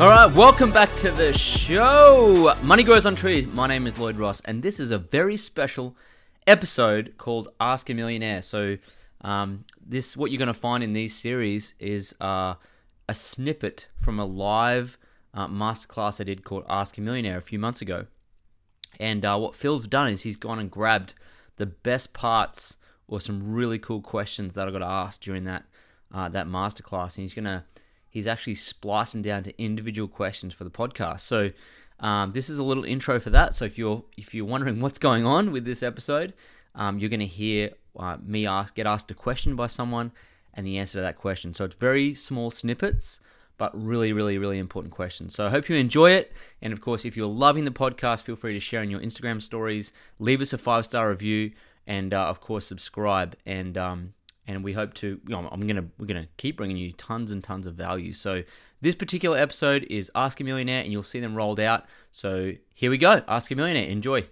All right, welcome back to the show. Money grows on trees. My name is Lloyd Ross, and this is a very special episode called Ask a Millionaire. So, um, this what you're going to find in these series is uh, a snippet from a live uh, masterclass I did called Ask a Millionaire a few months ago. And uh, what Phil's done is he's gone and grabbed the best parts or some really cool questions that I got asked during that uh, that masterclass, and he's gonna he's actually spliced them down to individual questions for the podcast. So um, this is a little intro for that. So if you're if you're wondering what's going on with this episode, um, you're gonna hear uh, me ask get asked a question by someone and the answer to that question. So it's very small snippets but really, really, really important questions. So I hope you enjoy it. And of course, if you're loving the podcast, feel free to share in your Instagram stories, leave us a five star review, and uh, of course, subscribe. And um, and we hope to. You know, I'm gonna we're gonna keep bringing you tons and tons of value. So this particular episode is Ask a Millionaire, and you'll see them rolled out. So here we go. Ask a Millionaire. Enjoy.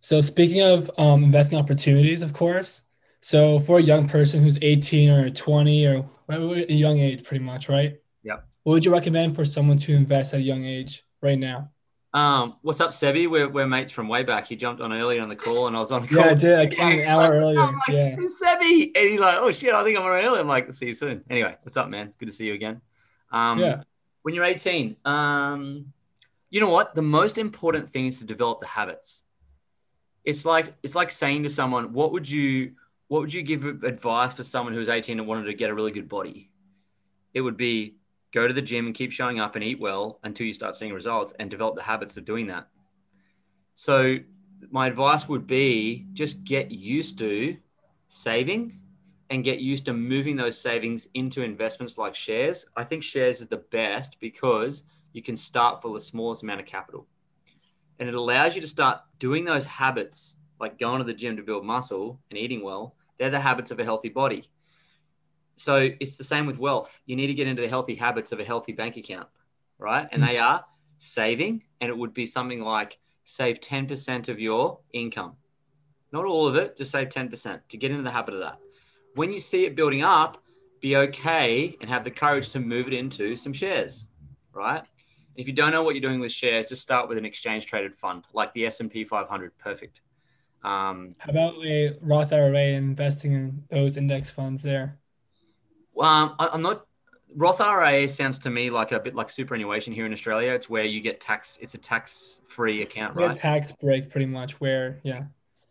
So speaking of um, investing opportunities, of course. So for a young person who's 18 or 20 or a young age, pretty much, right? Yeah. What would you recommend for someone to invest at a young age right now? Um, what's up, Sebi? We're, we're mates from way back. He jumped on early on the call, and I was on a call. Yeah, I did. I came an hour earlier. I'm like, Yeah. "Who's Sebi? And he's like, oh shit, I think I'm on early. I'm like, see you soon. Anyway, what's up, man? Good to see you again. Um, Yeah. When you're 18, um, you know what? The most important thing is to develop the habits. It's like it's like saying to someone, what would you what would you give advice for someone who's 18 and wanted to get a really good body? It would be go to the gym and keep showing up and eat well until you start seeing results and develop the habits of doing that. So my advice would be just get used to saving and get used to moving those savings into investments like shares. I think shares is the best because you can start for the smallest amount of capital. And it allows you to start doing those habits like going to the gym to build muscle and eating well. They're the habits of a healthy body. So it's the same with wealth. You need to get into the healthy habits of a healthy bank account, right? And they are saving, and it would be something like save 10% of your income. Not all of it, just save 10% to get into the habit of that. When you see it building up, be okay and have the courage to move it into some shares, right? If you don't know what you're doing with shares, just start with an exchange traded fund like the S&P 500. Perfect. Um, How about a Roth IRA investing in those index funds there? Um, I, I'm not. Roth IRA sounds to me like a bit like superannuation here in Australia. It's where you get tax. It's a tax-free account, right? tax break pretty much where, yeah,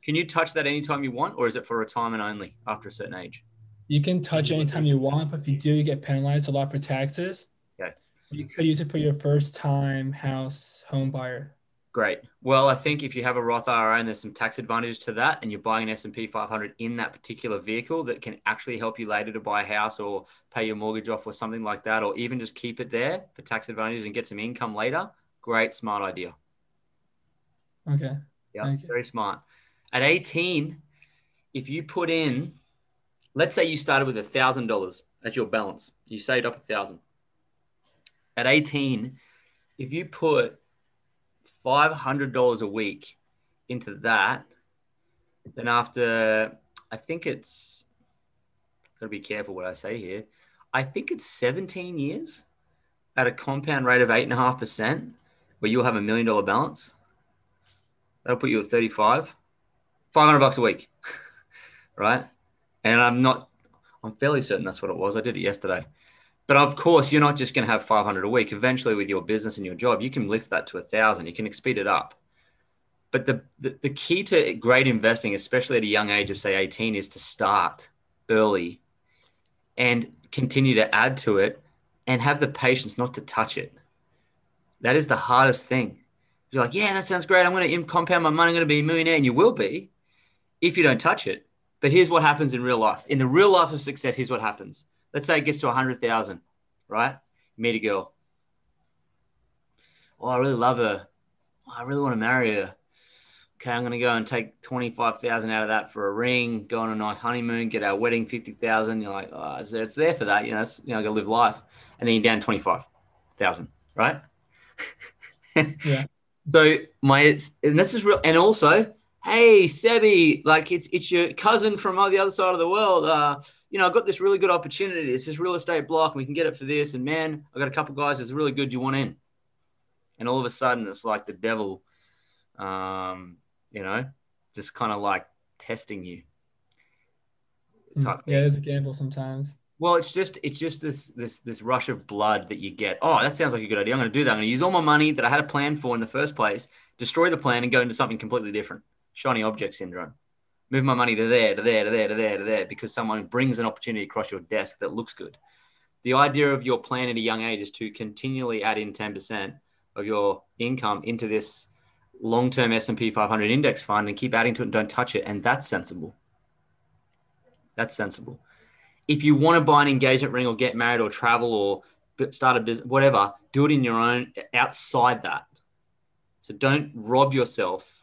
Can you touch that anytime you want, or is it for retirement only after a certain age? you can touch anytime you want, but if you do, you get penalized a lot for taxes. Okay. You could use it for your first time house home buyer. Great. Well, I think if you have a Roth IRA and there's some tax advantage to that, and you're buying an S&P 500 in that particular vehicle that can actually help you later to buy a house or pay your mortgage off or something like that, or even just keep it there for tax advantages and get some income later. Great, smart idea. Okay. Yeah, very smart. At 18, if you put in, let's say you started with a thousand dollars as your balance, you saved up a thousand. At 18, if you put five hundred dollars a week into that, then after I think it's gotta be careful what I say here. I think it's 17 years at a compound rate of eight and a half percent, where you'll have a million dollar balance. That'll put you at 35, 500 bucks a week, right? And I'm not, I'm fairly certain that's what it was. I did it yesterday. But of course, you're not just going to have 500 a week. Eventually, with your business and your job, you can lift that to a thousand. You can speed it up. But the, the, the key to great investing, especially at a young age of say 18, is to start early and continue to add to it and have the patience not to touch it. That is the hardest thing. You're like, yeah, that sounds great. I'm going to compound my money. I'm going to be a millionaire. And you will be if you don't touch it. But here's what happens in real life. In the real life of success, here's what happens. Let's say it gets to 100,000, right? You meet a girl. oh, I really love her. Oh, I really want to marry her. Okay, I'm gonna go and take twenty five thousand out of that for a ring, go on a nice honeymoon, get our wedding fifty thousand. You're like, oh, it's, it's there for that. You know, it's, you know, I gotta live life, and then you're down twenty five thousand, right? Yeah. So my and this is real, and also, hey Sebi, like it's it's your cousin from the other side of the world. Uh, you know, i've got this really good opportunity. It's this real estate block, and we can get it for this. And man, i've got a couple guys that's really good. You want in? And all of a sudden, it's like the devil, um, you know, just kind of like testing you. Type Mm, Yeah, is a gamble sometimes. Well, it's just it's just this this this rush of blood that you get. Oh, that sounds like a good idea. I'm going to do that. I'm going to use all my money that I had a plan for in the first place, destroy the plan, and go into something completely different. Shiny object syndrome. Move my money to there, to there, to there, to there, to there, because someone brings an opportunity across your desk that looks good. The idea of your plan at a young age is to continually add in 10% of your income into this long-term S&P 500 index fund and keep adding to it and don't touch it. And that's sensible. That's sensible if you want to buy an engagement ring or get married or travel or start a business, whatever, do it in your own outside that. So don't rob yourself